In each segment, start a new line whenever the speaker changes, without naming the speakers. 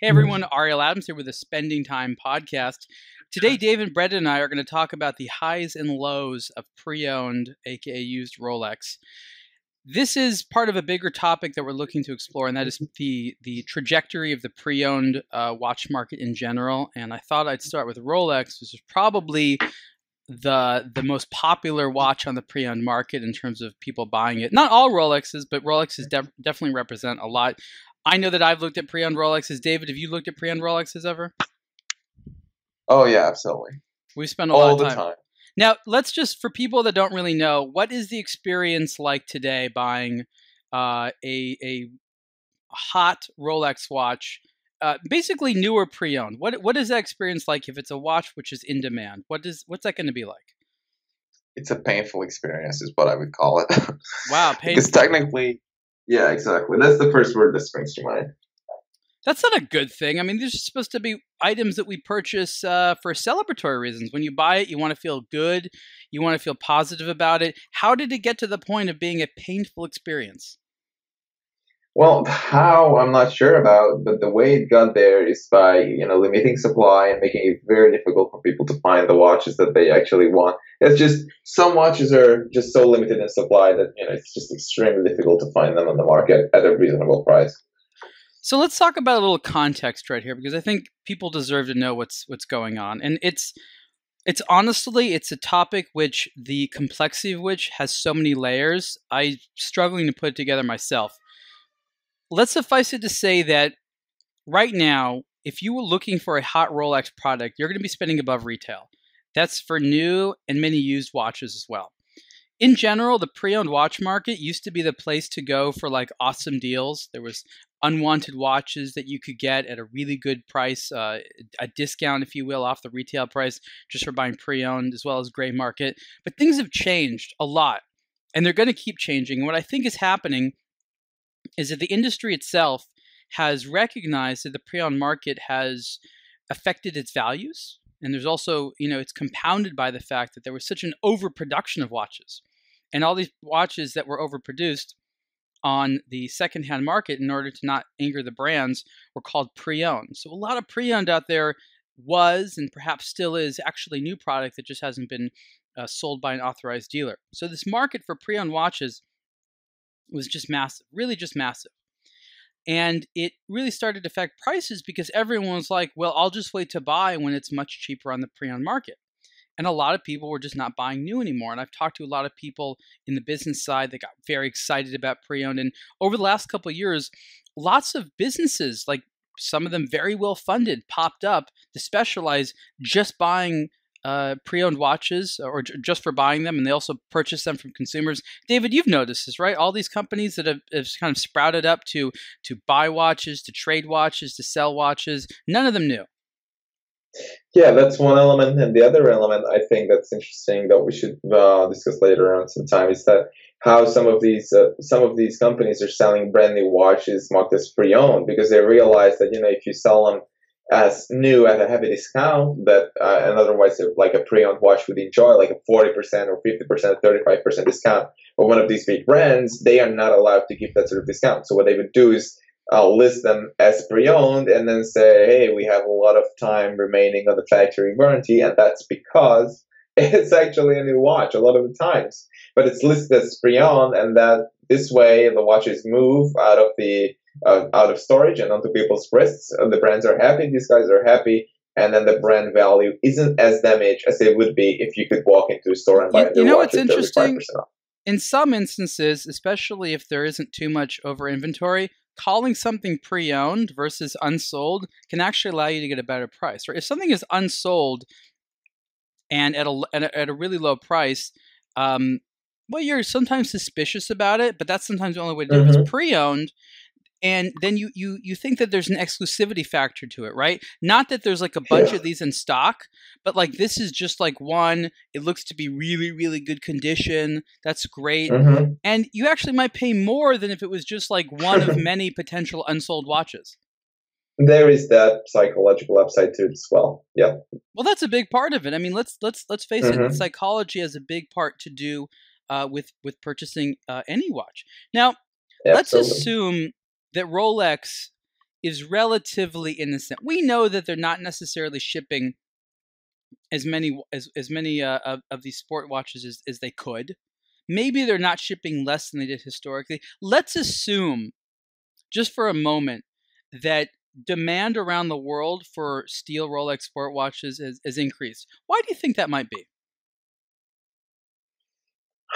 Hey hmm. everyone, Ariel Adams here with the Spending Time podcast. Today, Dave and Brendan and I are going to talk about the highs and lows of pre owned, aka used Rolex. This is part of a bigger topic that we're looking to explore, and that is mm-hmm. the, the trajectory of the pre owned uh, watch market in general. And I thought I'd mm-hmm. start with Rolex, which is probably the the most popular watch on the pre-owned market in terms of people buying it. Not all Rolexes, but Rolexes mm-hmm. def- definitely represent a lot. I know that I've looked at pre-owned Rolexes. David, have you looked at pre-owned Rolexes ever?
Oh yeah, absolutely.
We spend a
All
lot of
the
time.
time.
Now, let's just for people that don't really know, what is the experience like today buying uh, a a hot Rolex watch, uh, basically newer pre-owned? What what is that experience like if it's a watch which is in demand? What is what's that going to be like?
It's a painful experience, is what I would call it.
Wow, painful.
because technically, yeah, exactly. That's the first word that springs to mind.
That's not a good thing. I mean, these are supposed to be items that we purchase uh, for celebratory reasons. When you buy it, you want to feel good, you want to feel positive about it. How did it get to the point of being a painful experience?
Well, how I'm not sure about, but the way it got there is by you know limiting supply and making it very difficult for people to find the watches that they actually want. It's just some watches are just so limited in supply that you know it's just extremely difficult to find them on the market at a reasonable price.
So let's talk about a little context right here because I think people deserve to know what's what's going on. And it's it's honestly it's a topic which the complexity of which has so many layers. I'm struggling to put it together myself. Let's suffice it to say that right now, if you were looking for a hot Rolex product, you're going to be spending above retail. That's for new and many used watches as well. In general, the pre-owned watch market used to be the place to go for like awesome deals. There was unwanted watches that you could get at a really good price, uh, a discount, if you will, off the retail price just for buying pre owned as well as gray market. But things have changed a lot and they're going to keep changing. And what I think is happening is that the industry itself has recognized that the pre owned market has affected its values. And there's also, you know, it's compounded by the fact that there was such an overproduction of watches. And all these watches that were overproduced on the secondhand market in order to not anger the brands were called pre-owned. So a lot of pre-owned out there was and perhaps still is actually new product that just hasn't been uh, sold by an authorized dealer. So this market for pre-owned watches was just massive, really just massive. And it really started to affect prices because everyone was like, well, I'll just wait to buy when it's much cheaper on the pre-owned market. And a lot of people were just not buying new anymore. And I've talked to a lot of people in the business side that got very excited about pre owned. And over the last couple of years, lots of businesses, like some of them very well funded, popped up to specialize just buying uh, pre-owned watches or j- just for buying them, and they also purchase them from consumers. David, you've noticed this, right? All these companies that have, have kind of sprouted up to to buy watches, to trade watches, to sell watches. None of them new.
Yeah, that's one element, and the other element I think that's interesting that we should uh, discuss later on sometime is that how some of these uh, some of these companies are selling brand new watches marked as pre-owned because they realize that you know if you sell them as new at a heavy discount that uh, and otherwise like a pre-owned watch would enjoy like a 40% or 50% 35% discount. But one of these big brands they are not allowed to give that sort of discount. So what they would do is uh, list them as pre-owned and then say hey we have a lot of time remaining on the factory warranty and that's because it's actually a new watch a lot of the times. But it's listed as pre-owned and that this way the watches move out of the uh, out of storage and onto people's wrists. Uh, the brands are happy, these guys are happy, and then the brand value isn't as damaged as it would be if you could walk into a store and buy
You- you know what's
at 35%
interesting? in some instances, especially if there isn't too much over inventory, calling something pre-owned versus unsold can actually allow you to get a better price. Right? If something is unsold and at a at a, at a really low price, um, well, you're sometimes suspicious about it, but that's sometimes the only way to do it. If
Mhm.
it's pre-owned, and then you you you think that there's an exclusivity factor to it, right? Not that there's like a bunch
Yeah.
of these in stock, but like this is just like one. It looks to be really really good condition. That's great,
Mhm.
and you actually might pay more than if it was just like one of many potential unsold watches.
There is that psychological upside to it as well. Yeah.
Well, that's a big part of it. I mean, let's let's let's face it.
Mhm.
Psychology has a big part to do uh, with with purchasing uh, any watch. Now, let's assume that Rolex is relatively innocent. We know that they're not necessarily shipping as many as as many uh, of, of these sport watches as, as they could. Maybe they're not shipping less than they did historically. Let's assume, just for a moment, that demand around the world for steel Rolex sport watches has, has increased. Why do you think that might be?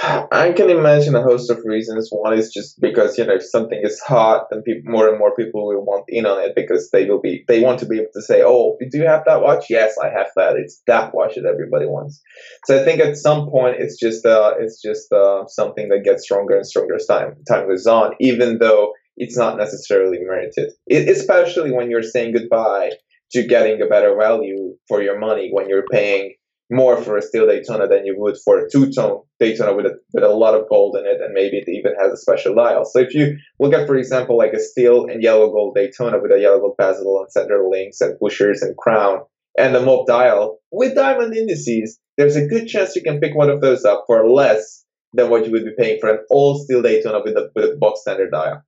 I can imagine a host of reasons. One is just because you know if something is hot, then people, more and more people will want in on it because they will be they want to be able to say, "Oh, do you have that watch? Yes, I have that. It's that watch that everybody wants." So I think at some point it's just uh, it's just uh, something that gets stronger and stronger as time time goes on, even though it's not necessarily merited. It, especially when you're saying goodbye to getting a better value for your money when you're paying more for a steel Daytona than you would for a two-tone Daytona with a, with a lot of gold in it, and maybe it even has a special dial. So if you look at, for example, like a steel and yellow gold Daytona with a yellow gold bezel and center links and pushers and crown and a mob dial with diamond indices, there's a good chance you can pick one of those up for less than what you would be paying for an all steel Daytona with a with a box standard dial.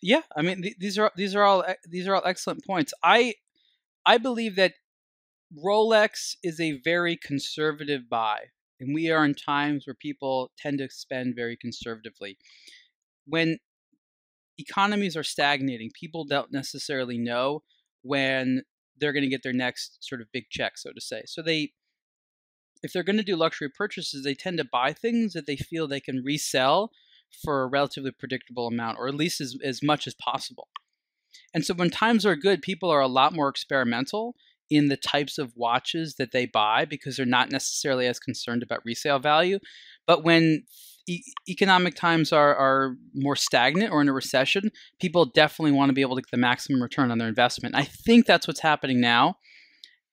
Yeah, I mean th- these are these are all these are all excellent points. I I believe that Rolex is a very conservative buy, and we are in times where people tend to spend very conservatively. When economies are stagnating, people don't necessarily know when they're going to get their next sort of big check, so to say. So they if they're going to do luxury purchases, they tend to buy things that they feel they can resell for a relatively predictable amount, or at least as, as much as possible. And so when times are good, people are a lot more experimental in the types of watches that they buy because they're not necessarily as concerned about resale value. But when e- economic times are, are more stagnant or in a recession, people definitely want to be able to get the maximum return on their investment. I think that's what's happening now.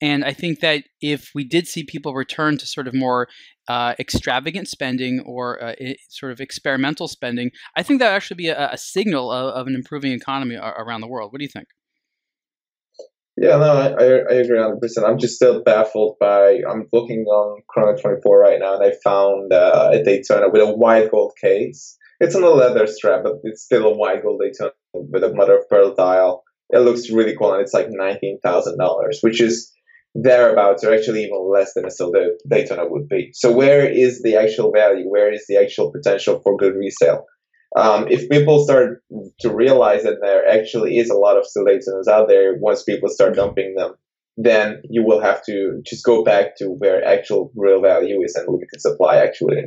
And I think that if we did see people return to sort of more uh, extravagant spending or uh, sort of experimental spending, I think that would actually be a, a signal of, of, an improving economy around the world. What do you think?
Yeah, no, I, I, agree 100%. I'm just still baffled by. I'm looking on Chrono 24 right now, and I found uh, a Daytona with a white gold case. It's on a leather strap, but it's still a white gold Daytona with a mother of pearl dial. It looks really cool, and it's like $19,000, which is thereabouts, or actually even less than a silver Daytona would be. So, where is the actual value? Where is the actual potential for good resale? Um, if people start to realize that there actually is a lot of steel out there, once people start dumping them, then you will have to just go back to where actual real value is and limited supply actually.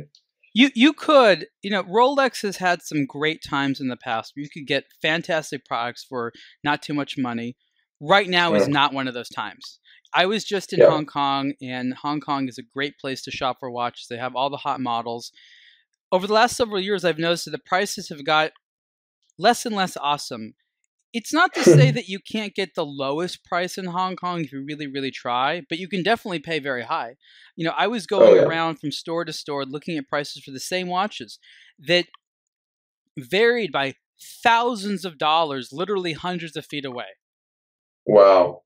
You you could you know Rolex has had some great times in the past. You could get fantastic products for not too much money. Right now is not one of those times. I was just in yeah. Hong Kong, and Hong Kong is a great place to shop for watches. They have all the hot models over the last several years, I've noticed that the prices have got less and less awesome. It's not to say that you can't get the lowest price in Hong Kong if you really, really try, but you can definitely pay very high. You know, I was oh, going oh, yeah. around from store to store looking at prices for the same watches that varied by thousands of dollars, literally hundreds of feet away.
Wow.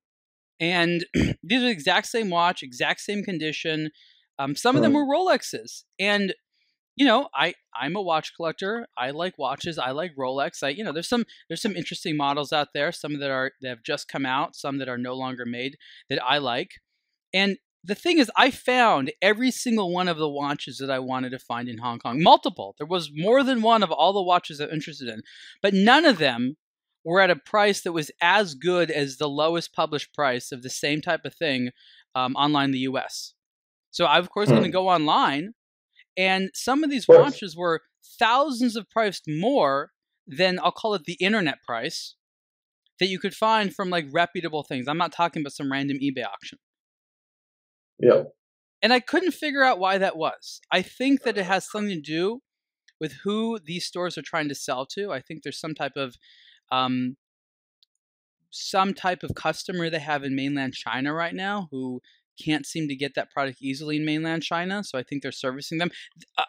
And these are the exact same watch, exact same condition. Um, some of them were Rolexes. And you know, I I'm a watch collector. I like watches. I like Rolex. I you know, there's some there's some interesting models out there. Some that are that have just come out. Some that are no longer made that I like. And the thing is, I found every single one of the watches that I wanted to find in Hong Kong. Multiple. There was more than one of all the watches I'm interested in, but none of them were at a price that was as good as the lowest published price of the same type of thing um, online in the U.S. So I, of course, going to hmm. go online and some of these watches were thousands of priced more than I'll call it the internet price that you could find from like reputable things. I'm not talking about some random eBay auction.
Yeah.
And I couldn't figure out why that was. I think that it has something to do with who these stores are trying to sell to. I think there's some type of um, some type of customer they have in mainland China right now who can't seem to get that product easily in mainland China. So I think they're servicing them.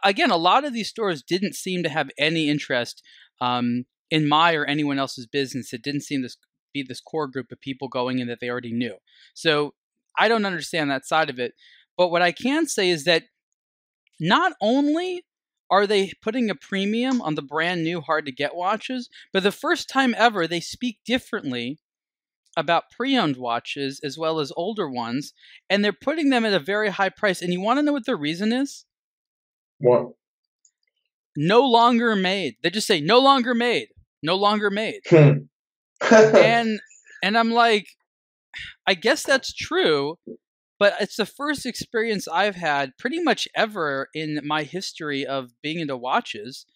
Again, a lot of these stores didn't seem to have any interest um, in my or anyone else's business. It didn't seem to be this core group of people going in that they already knew. So I don't understand that side of it. But what I can say is that not only are they putting a premium on the brand new hard to get watches? But the first time ever, they speak differently about pre-owned watches as well as older ones, and they're putting them at a very high price. And you want to know what the reason is?
What?
No longer made. They just say no longer made, no longer made,
Hmm.
and and I'm like, I guess that's true, but it's the first experience I've had pretty much ever in my history of being into watches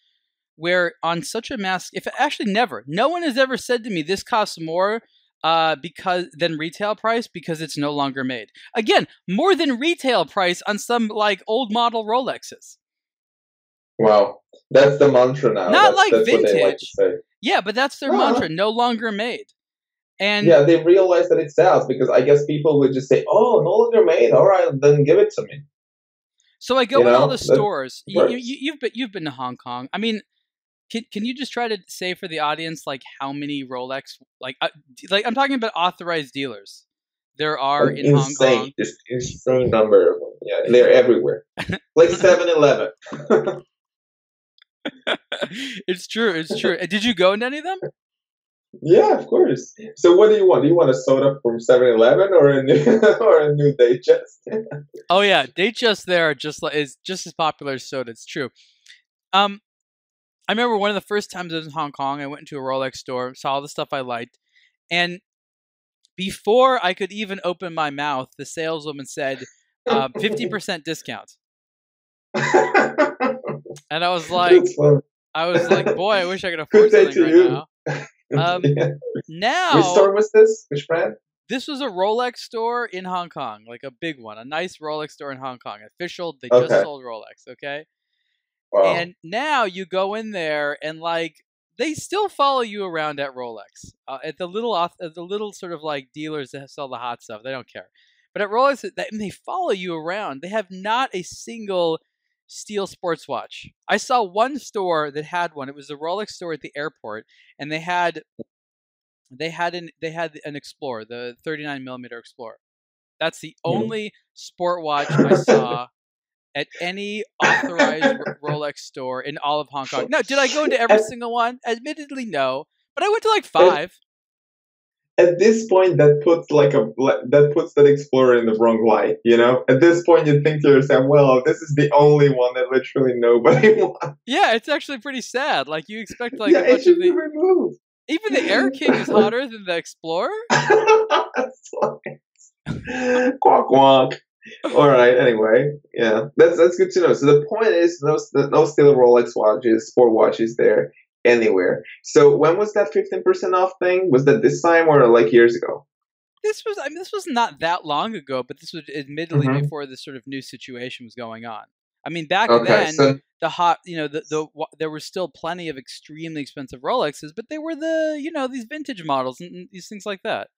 where on such a mass if actually never no one has ever said to me this costs more uh, because than retail price because it's no longer made again more than retail price on some like old model rolexes
wow, that's the mantra now.
Not
that's,
like
that's what they like to
vintage.
say.
yeah but that's their
Uh-huh.
mantra no longer made and
Yeah, they realize that it sells because I guess people would just say, "Oh, no longer made. All right, then give it to me."
So I go
You
in all the stores. You,
works.
you, you've been you've been to Hong Kong. I mean, can can you just try to say for the audience like how many Rolex like uh, like I'm talking about authorized dealers there are
An
in Hong
insane,
Kong.
just insane number of them. Yeah, they're everywhere. like 7-Eleven.
it's true. It's true. Did you go into any of them?
yeah, of course. So, what do you want? Do you want a soda from 7-Eleven or a new or a new Datejust?
Oh yeah, they just there are just like is just as popular as soda. It's true. Um, I remember one of the first times I was in Hong Kong. I went into a Rolex store, saw all the stuff I liked, and before I could even open my mouth, the saleswoman said, uh, "50 percent discount," and I was like, I was like, boy, I wish I could
Good
afford
day
something right
you.
now. Um,
Yeah. Which
Now,
store was this? Which brand?
this was a Rolex store in Hong Kong, like a big one, a nice Rolex store in Hong Kong. Official, they just sold Rolex, okay?
Wow.
And now you go in there and like they still follow you around at Rolex, uh, at the little at the little sort of like dealers that sell the hot stuff. They don't care, but at Rolex, they, they follow you around. They have not a single steel sports watch. I saw one store that had one. It was the Rolex store at the airport, and they had they had an they had an Explorer, the 39 millimeter Explorer. That's the
Mhm.
only sport watch I saw at any authorized Rolex store in all of Hong Kong. Now, did I go into every
And-
single one? Admittedly, no, but I went to like five.
At this point, that puts like a that puts that Explorer in the wrong light. You know, at this point, you think to yourself, "Well, this is the only one that literally nobody wants."
Yeah, it's actually pretty sad. Like you expect like
yeah,
a bunch of the
removed.
even the Air King is hotter than the Explorer.
Quack quack. All right. Anyway, yeah, that's that's good to know. So the point is, no, no steel Rolex watches, sport watches there anywhere. So when was that fifteen percent off thing? Was that this time or like years ago?
This was I mean this was not that long ago, but this was admittedly
Mhm.
before this sort of new situation was going on. I mean, back
Okay,
then
so
the hot, you know, the the there were still plenty of extremely expensive Rolexes, but they were the you know these vintage models and, and these things like that.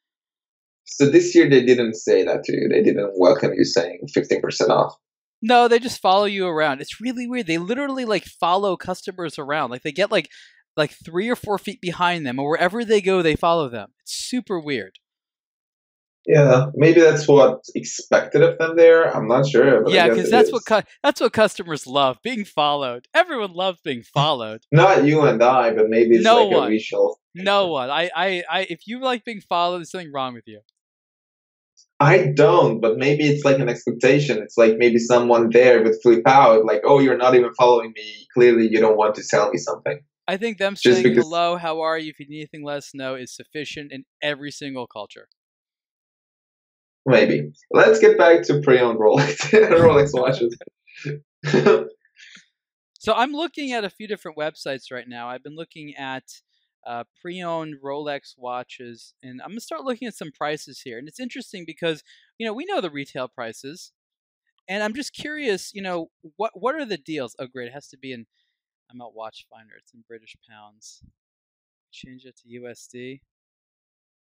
So this year they didn't say that to you. They didn't welcome you saying fifteen percent off.
No, they just follow you around. It's really weird. They literally like follow customers around. Like they get like like three or four feet behind them, or wherever they go, they follow them. It's super weird.
Yeah, maybe that's what expected of them there. I'm not sure. But
yeah, because that's
is.
what cu- that's what customers love being followed. Everyone loves being followed.
Not you and I, but maybe it's
No
like
one. No one. I, I, I. If you like being followed, there's something wrong with you.
I don't, but maybe it's like an expectation. It's like maybe someone there would flip out, like, "Oh, you're not even following me. Clearly, you don't want to sell me something."
I think them
Just
saying
because-
hello, how are you? If you need anything, let us know is sufficient in every single culture.
Maybe. Let's get back to pre-owned Rolex Rolex watches.
So I'm looking at a few different websites right now. I've been looking at uh, pre-owned Rolex watches, and I'm gonna start looking at some prices here. And it's interesting because you know we know the retail prices, and I'm just curious. You know what what are the deals? Oh, great, it has to be in. I'm at Watch Finder. It's in British pounds. Change it to USD.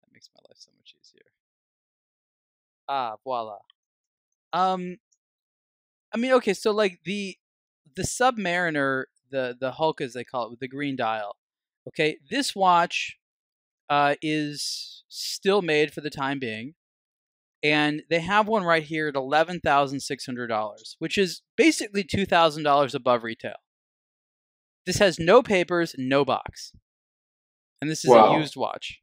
That makes my life so much easier. Ah, voila. Um, I mean, okay, so like the the Submariner, the the Hulk as they call it, with the green dial. Okay, this watch uh, is still made for the time being, and they have one right here at eleven thousand six hundred dollars, which is basically two thousand dollars above retail. This has no papers, no box, and this is
Wow.
a used watch.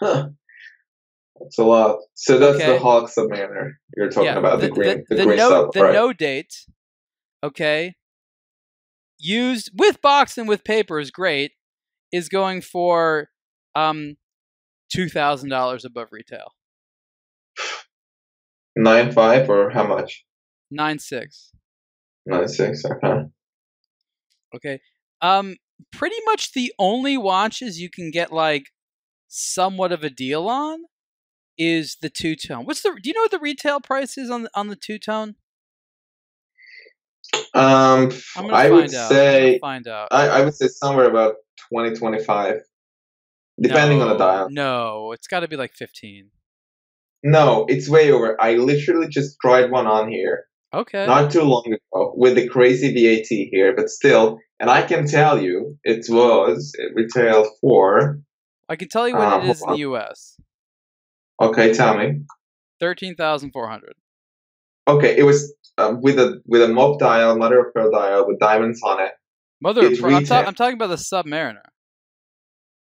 Huh. That's a lot. So that's
Okay.
the of Submariner you're talking
yeah,
about, the,
the,
green, the,
the,
green
no
stuff,
the
right?
no date. Okay, used with box and with paper is great. Is going for um two thousand dollars above retail.
Nine five or how much?
Nine six.
Nine six. Okay.
Okay. Um, pretty much the only watches you can get like somewhat of a deal on is the two tone. What's the? Do you know what the retail price is on the, on the two tone?
Um, I would say
find out.
I, I would say somewhere about 20, 25, depending on the dial.
No, it's got to be like fifteen.
No, it's way over. I literally just tried one on here
Okay.
not too long ago with the crazy VAT here, but still, and I can tell you it was it retailed for.
I can tell you what
Uh,
it is in the U.S.
Okay, tell me.
Thirteen thousand four hundred.
Okay, it was uh, with a with a mob dial, mother of pearl dial with diamonds on it.
Mother, of pearl- I'm, ta- I'm talking about the Submariner.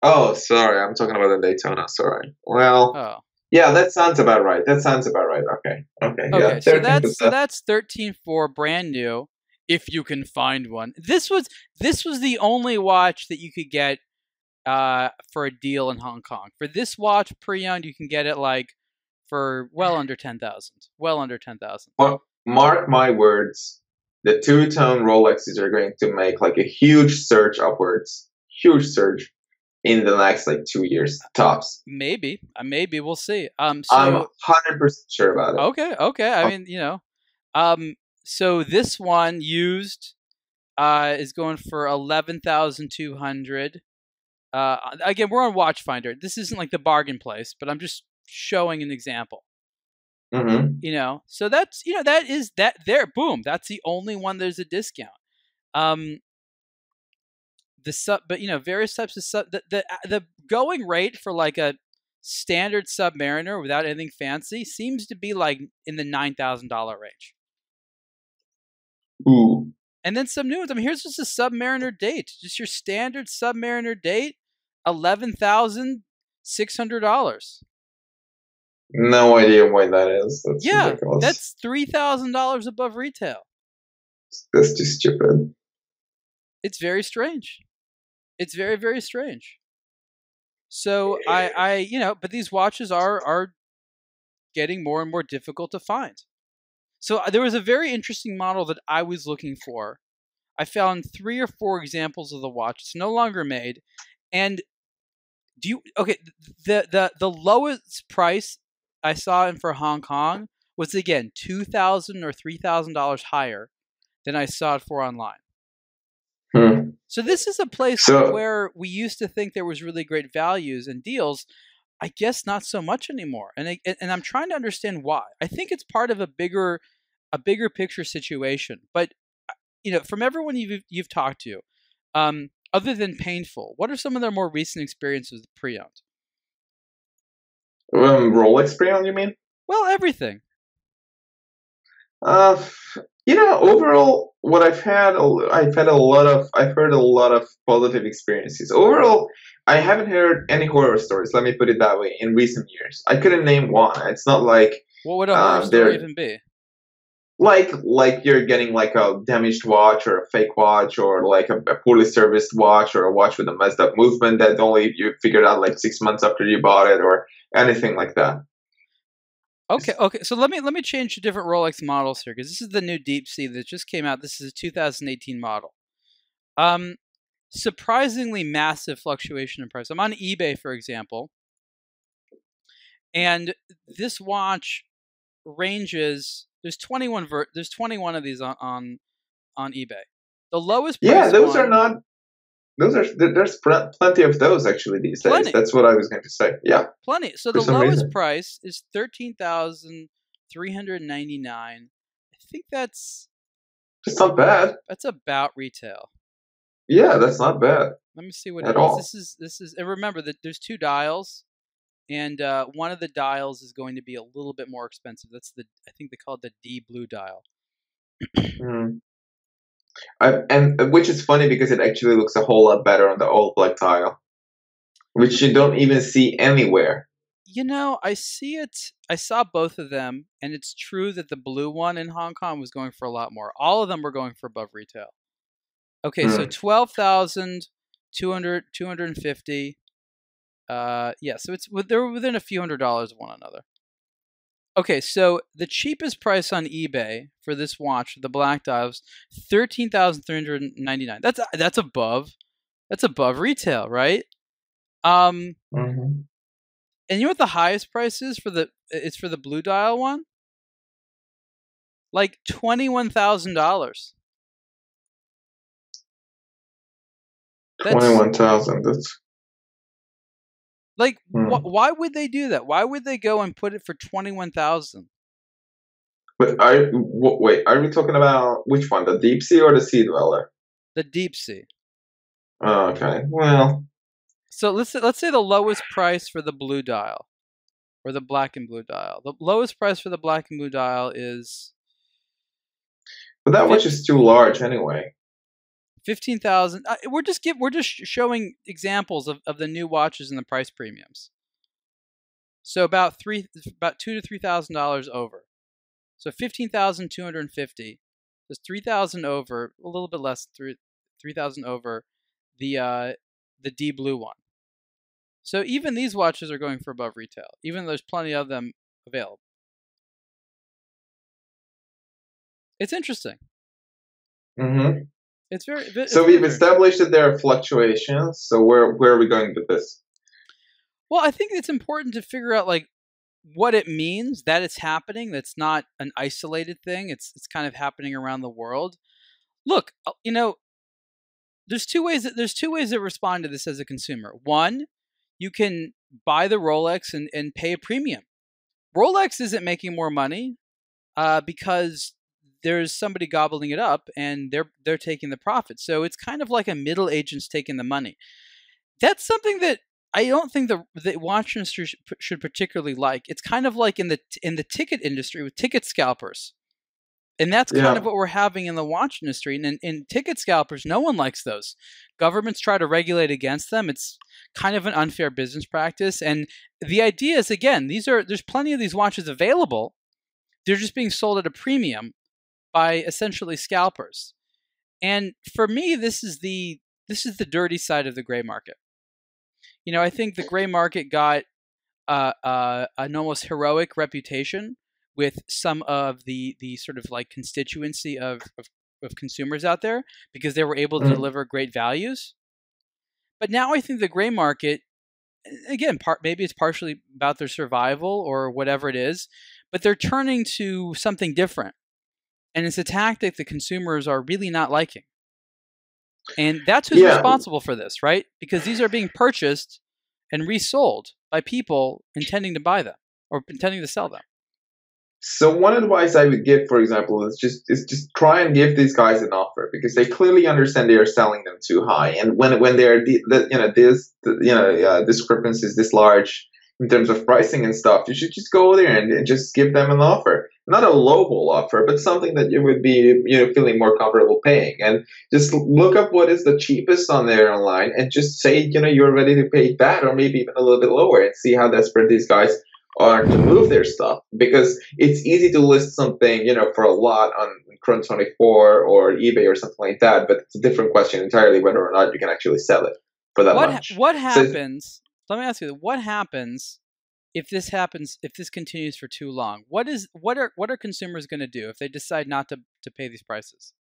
Oh, sorry, I'm talking about the Daytona. Sorry. Well,
Oh,
yeah, that sounds about right. That sounds about right. Okay, okay,
okay.
yeah.
so that's so that's thirteen four brand new, if you can find one. This was this was the only watch that you could get uh, for a deal in Hong Kong. For this watch pre-owned, you can get it like for well under ten thousand. Well under ten thousand.
Mark my words. The two-tone Rolexes are going to make like a huge surge upwards, huge surge in the next like two years tops.
Maybe, uh, maybe we'll see. Um, so
I'm hundred percent sure about it.
Okay, okay. I
Oh.
mean, you know, um, so this one used uh, is going for eleven thousand two hundred. Uh, again, we're on Watchfinder. This isn't like the bargain place, but I'm just showing an example.
hmm
You know, so that's you know that is that there. Boom. That's the only one. There's a discount. Um, the sub, but you know, various types of sub. The the the going rate for like a standard Submariner without anything fancy seems to be like in the nine thousand dollar range.
Ooh.
And then some new ones. I mean, here's just a Submariner date, just your standard Submariner date, eleven thousand six hundred dollars.
No idea why that is. That's
Yeah,
ridiculous.
that's three thousand dollars above retail.
that's just stupid.
It's very strange. It's very very strange. So I I you know, but these watches are are getting more and more difficult to find. So uh, there was a very interesting model that I was looking for. I found three or four examples of the watch. It's no longer made, and do you okay? The the the lowest price I saw in for Hong Kong was again two thousand or three thousand dollars higher than I saw it for online.
Hmm.
So this is a place
So-
where we used to think there was really great values and deals. I guess not so much anymore, and I, and I'm trying to understand why. I think it's part of a bigger, a bigger picture situation. But uh, you know, from everyone you've you've talked to, um, other than painful, what are some of their more recent experiences with pre-owned?
Um, Rolex pre-owned, you mean?
Well, everything.
Uh, you know, overall, what I've had, a- I've had a lot of, I've heard a lot of positive experiences. Overall, I haven't heard any horror stories. Let me put it that way. In recent years, I couldn't name one. It's not like,
What would a
Uh,
horror story
there-
even be?
Like, like you're getting like a damaged watch or a fake watch or like a, a poorly serviced watch or a watch with a messed up movement that only you figured out like six months after you bought it or anything like that.
Okay, okay. So let me let me change to different Rolex models here because this is the new Deep Sea that just came out. This is a 2018 model. Um, surprisingly massive fluctuation in price. I'm on eBay, for example, and this watch ranges. There's 21 ver- There's 21 of these on on, on eBay. The lowest.
Price
Yeah,
those are not. Those are there- there's pl- plenty of those actually these
Plenty.
days. That's what I was going to say. Yeah,
Plenty. So the lowest
reason.
price is thirteen thousand three hundred ninety nine. I think that's
it's not bad.
that's about retail.
Yeah, that's not bad.
Let me see what
At
it is.
all.
This is this is and remember that there's two dials, and uh, one of the dials is going to be a little bit more expensive. That's the I think they call it the D blue dial.
Hmm. I, and which is funny because it actually looks a whole lot better on the old black tile, which you don't even see anywhere.
You know, I see it. I saw both of them, and it's true that the blue one in Hong Kong was going for a lot more. All of them were going for above retail. Okay, so
Hmm.
12,000, 200, 250. Uh, yeah, so it's they're within a few hundred dollars of one another. Okay, so the cheapest price on eBay for this watch, the black dials, thirteen thousand three hundred ninety nine. That's that's above, that's above retail, right? Um,
hmm
and you know what the highest price is for the? It's for the blue dial one. Like twenty one thousand dollars.
Twenty-one thousand. That's
Like,
Hmm.
wh- why would they do that? Why would they go and put it for twenty one thousand?
but are w- wait? Are we talking about which one, the deep sea or the sea dweller?
The deep sea.
Oh, okay. Well,
So let's say, let's say the lowest price for the blue dial, or the black and blue dial. The lowest price for the black and blue dial is
but that watch is too large anyway.
Fifteen thousand. Uh, we're just give we're just showing examples of, of the new watches and the price premiums. So about three, about two to three thousand dollars over. So fifteen thousand two hundred fifty. There's three thousand over, a little bit less, three three thousand over the uh, the D blue one. So even these watches are going for above retail, even though there's plenty of them available. It's interesting.
hmm
It's very. it's
So we've established that there are fluctuations. So where where are we going with this?
Well, I think it's important to figure out like what it means that it's happening. That's not an isolated thing. It's it's kind of happening around the world. Look, uh, you know, there's two ways that there's two ways to respond to this as a consumer. One, you can buy the Rolex and, and pay a premium. Rolex isn't making more money uh, because there's somebody gobbling it up and they're they're taking the profit. So it's kind of like a middle agent's taking the money. That's something that I don't think the the watch industry sh- should particularly like. It's kind of like in the in the ticket industry with ticket scalpers, and that's kind
Yeah.
of what we're having in the watch industry. And in, in ticket scalpers, no one likes those. Governments try to regulate against them. It's kind of an unfair business practice. And the idea is again, these are there's plenty of these watches available. They're just being sold at a premium by essentially scalpers. And for me, this is the this is the dirty side of the gray market. You know, I think the gray market got uh, uh, an almost heroic reputation with some of the the sort of like constituency of, of, of consumers out there because they were able to
Mhm.
deliver great values. But now I think the gray market, again, part maybe it's partially about their survival or whatever it is, but they're turning to something different, and it's a tactic that consumers are really not liking. And that's who's
Yeah.
responsible for this, right? Because these are being purchased and resold by people intending to buy them or intending to sell them.
So one advice I would give, for example, is just is just try and give these guys an offer because they clearly understand they are selling them too high, and when when they are the, the, you know this the, you know uh, discrepancies this large in terms of pricing and stuff, you should just go there and, and just give them an offer, not a lowball offer, but something that you would be you know feeling more comfortable paying, and just look up what is the cheapest on there online, and just say you know you're ready to pay that or maybe even a little bit lower, and see how desperate these guys are to move their stuff because it's easy to list something you know for a lot on Chrono 24 or eBay or something like that, but it's a different question entirely whether or not you can actually sell it for that
What
much.
what
So-
happens? let me ask you: What happens if this happens? If this continues for too long? What is what are what are consumers going to do if they decide not to to pay these prices?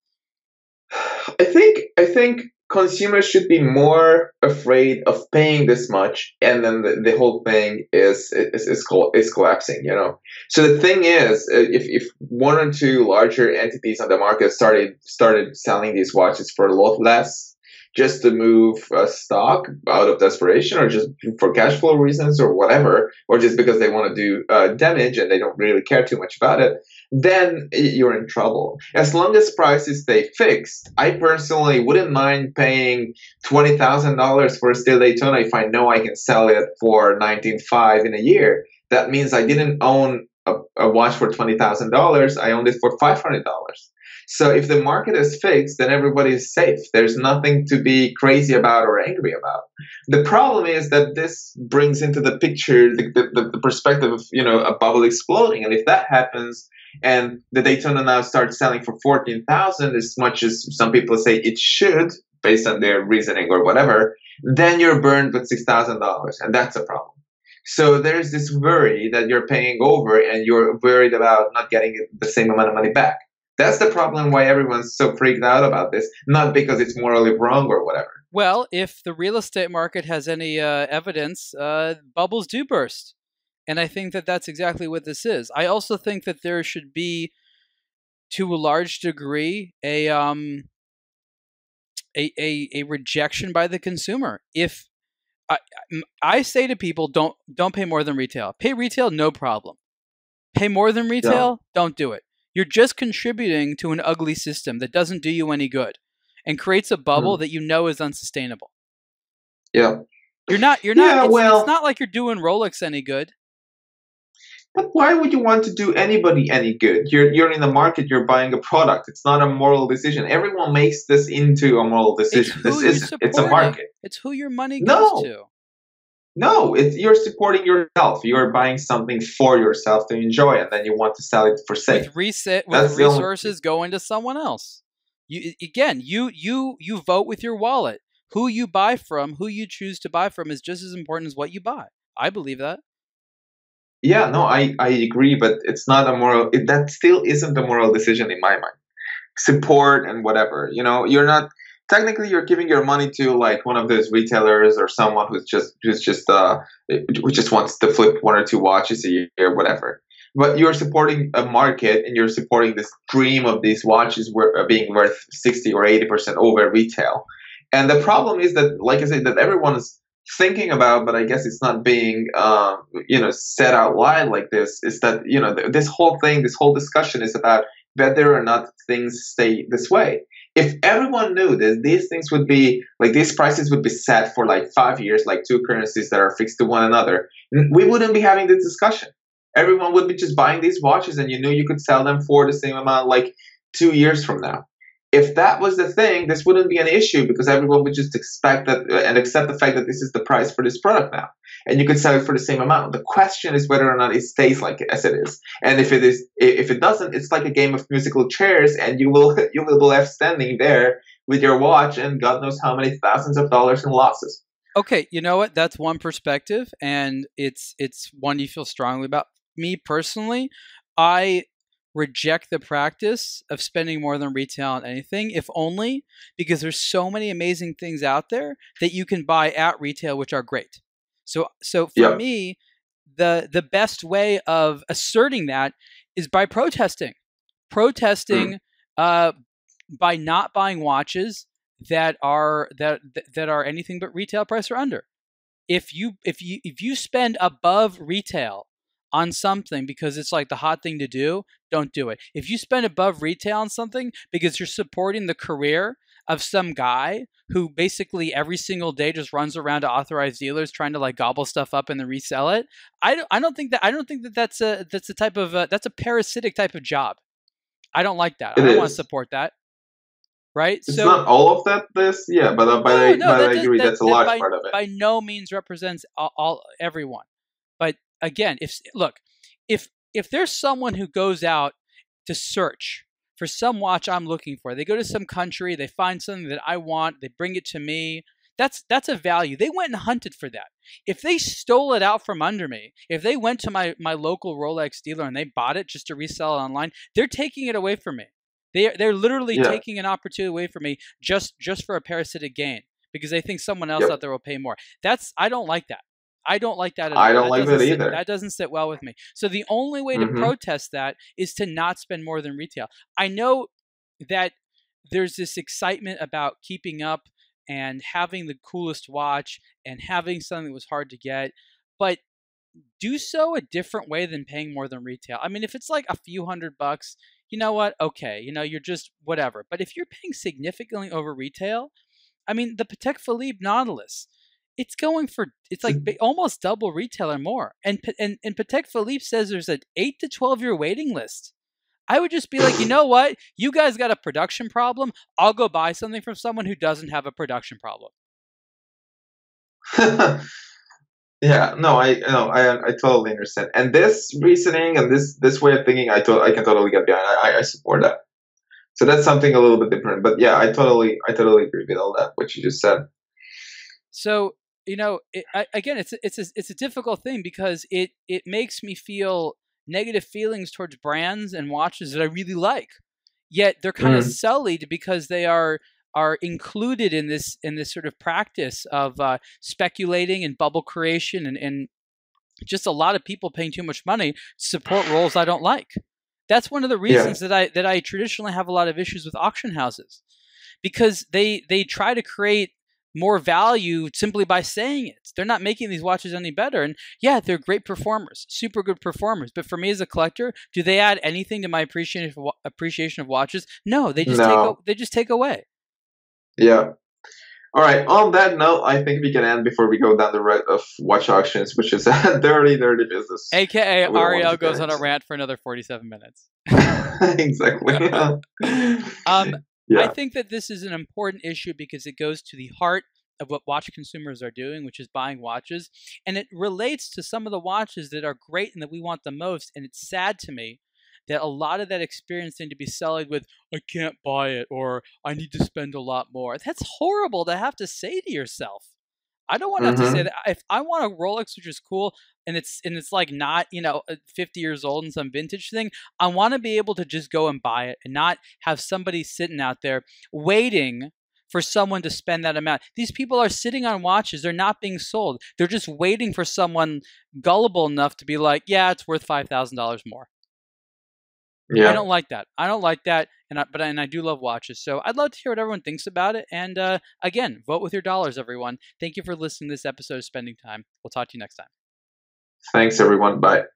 I think I think consumers should be more afraid of paying this much, and then the, the whole thing is is is, col- is collapsing. You know. So the thing is, uh, if if one or two larger entities on the market started started selling these watches for a lot less, just to move uh, stock out of desperation, or just for cash flow reasons, or whatever, or just because they want to do uh, damage and they don't really care too much about it, then you're in trouble. As long as prices stay fixed, I personally wouldn't mind paying twenty thousand dollars for a steel Daytona if I know I can sell it for nineteen five in a year. That means I didn't own a, a watch for twenty thousand dollars. I owned it for five hundred dollars. So if the market is fixed, then everybody is safe. There's nothing to be crazy about or angry about. The problem is that this brings into the picture the, the, the perspective of you know a bubble exploding, and if that happens, and the Daytona now starts selling for fourteen thousand, as much as some people say it should, based on their reasoning or whatever, then you're burned with six thousand dollars, and that's a problem. So there's this worry that you're paying over, and you're worried about not getting the same amount of money back. That's the problem why everyone's so freaked out about this, not because it's morally wrong or whatever.
Well, if the real estate market has any uh, evidence, uh, bubbles do burst. And I think that that's exactly what this is. I also think that there should be, to a large degree, a um, a, a, a rejection by the consumer. If I, I say to people, don't don't pay more than retail. Pay retail, no problem. Pay more than retail, yeah. don't do it. You're just contributing to an ugly system that doesn't do you any good and creates a bubble mm. that you know is unsustainable.
Yeah.
You're not you're not yeah, it's, well, it's not like you're doing Rolex any good.
But why would you want to do anybody any good? You're you're in the market, you're buying a product. It's not a moral decision. Everyone makes this into a moral decision. This is it's a market.
It's who your money goes no. to.
No, it's, you're supporting yourself. You're buying something for yourself to enjoy, and then you want to sell it for sale.
With reset, with resources going to someone else. You again, you you you vote with your wallet. Who you buy from, who you choose to buy from, is just as important as what you buy. I believe that.
Yeah, no, I I agree, but it's not a moral. It, that still isn't a moral decision in my mind. Support and whatever, you know, you're not technically you're giving your money to like one of those retailers or someone who's just who's just uh who just wants to flip one or two watches a year or whatever. But you're supporting a market and you're supporting this dream of these watches uh, being worth 60 or 80 percent over retail. And the problem is that like i said that everyone is thinking about but i guess it's not being um, you know said out loud like this is that you know this whole thing this whole discussion is about whether or not things stay this way if everyone knew that these things would be like these prices would be set for like five years, like two currencies that are fixed to one another, we wouldn't be having this discussion. Everyone would be just buying these watches, and you knew you could sell them for the same amount like two years from now if that was the thing, this wouldn't be an issue because everyone would just expect that and accept the fact that this is the price for this product now, and you could sell it for the same amount. The question is whether or not it stays like it, as it is, and if it is, if it doesn't, it's like a game of musical chairs, and you will you will be left standing there with your watch and God knows how many thousands of dollars in losses.
Okay, you know what? That's one perspective, and it's it's one you feel strongly about. Me personally, I reject the practice of spending more than retail on anything, if only because there's so many amazing things out there that you can buy at retail, which are great. So, so for yeah. me, the the best way of asserting that is by protesting, protesting mm. uh, by not buying watches that are that that are anything but retail price or under. If you if you if you spend above retail on something because it's like the hot thing to do, don't do it. If you spend above retail on something because you're supporting the career of some guy who basically every single day just runs around to authorized dealers trying to like gobble stuff up and then resell it, I don't, I don't think that I don't think that that's a that's a type of a, that's a parasitic type of job. I don't like that. It I don't want to support that. Right?
It's so, not all of that. This, yeah, but uh, but, no, I, no, but that, I agree. That, that's a large
by,
part of it.
By no means represents all, all everyone. But again, if look, if if there's someone who goes out to search for some watch I'm looking for, they go to some country, they find something that I want, they bring it to me. That's that's a value. They went and hunted for that. If they stole it out from under me, if they went to my my local Rolex dealer and they bought it just to resell it online, they're taking it away from me. They they're literally yeah. taking an opportunity away from me just just for a parasitic gain because they think someone else yep. out there will pay more. That's I don't like that. I don't like that at
all. I don't that like that
sit,
either.
that doesn't sit well with me. So the only way to mm-hmm. protest that is to not spend more than retail. I know that there's this excitement about keeping up and having the coolest watch and having something that was hard to get, but do so a different way than paying more than retail. I mean, if it's like a few hundred bucks, you know what? Okay, you know, you're just whatever. But if you're paying significantly over retail, I mean, the Patek Philippe Nautilus, it's going for it's like mm-hmm. almost double retail or more. And and and Patek Philippe says there's an eight to twelve year waiting list I would just be like, you know what? You guys got a production problem. I'll go buy something from someone who doesn't have a production problem.
yeah, no, I no, I I totally understand. And this reasoning and this this way of thinking, I to, I can totally get behind. I, I support that. So that's something a little bit different. But yeah, I totally I totally agree with all that what you just said.
So you know, it, I, again, it's a, it's a, it's a difficult thing because it it makes me feel negative feelings towards brands and watches that I really like. Yet they're kind mm. of sullied because they are are included in this in this sort of practice of uh, speculating and bubble creation and, and just a lot of people paying too much money to support roles I don't like. That's one of the reasons yeah. that I that I traditionally have a lot of issues with auction houses because they they try to create more value simply by saying it. They're not making these watches any better. And yeah, they're great performers, super good performers. But for me as a collector, do they add anything to my appreciation of, appreciation of watches? No, they just no. take they just take away.
Yeah. All right. On that note, I think we can end before we go down the road of watch auctions, which is a dirty, dirty business.
AKA Ariel goes on a rant for another forty-seven minutes.
exactly.
um, yeah. I think that this is an important issue because it goes to the heart of what watch consumers are doing, which is buying watches, and it relates to some of the watches that are great and that we want the most. And it's sad to me that a lot of that experience seemed to be selling with "I can't buy it" or "I need to spend a lot more." That's horrible to have to say to yourself. I don't want to mm-hmm. have to say that. If I want a Rolex, which is cool, and it's and it's like not you know uh, 50 years old and some vintage thing, I want to be able to just go and buy it and not have somebody sitting out there waiting for someone to spend that amount. These people are sitting on watches. They're not being sold. They're just waiting for someone gullible enough to be like, yeah, it's worth $5,000 more. Yeah. I don't like that. I don't like that, and I, but I, and I do love watches. So I'd love to hear what everyone thinks about it. And uh, again, vote with your dollars, everyone. Thank you for listening to this episode of Spending Time. We'll talk to you next time.
Thanks, everyone. Bye.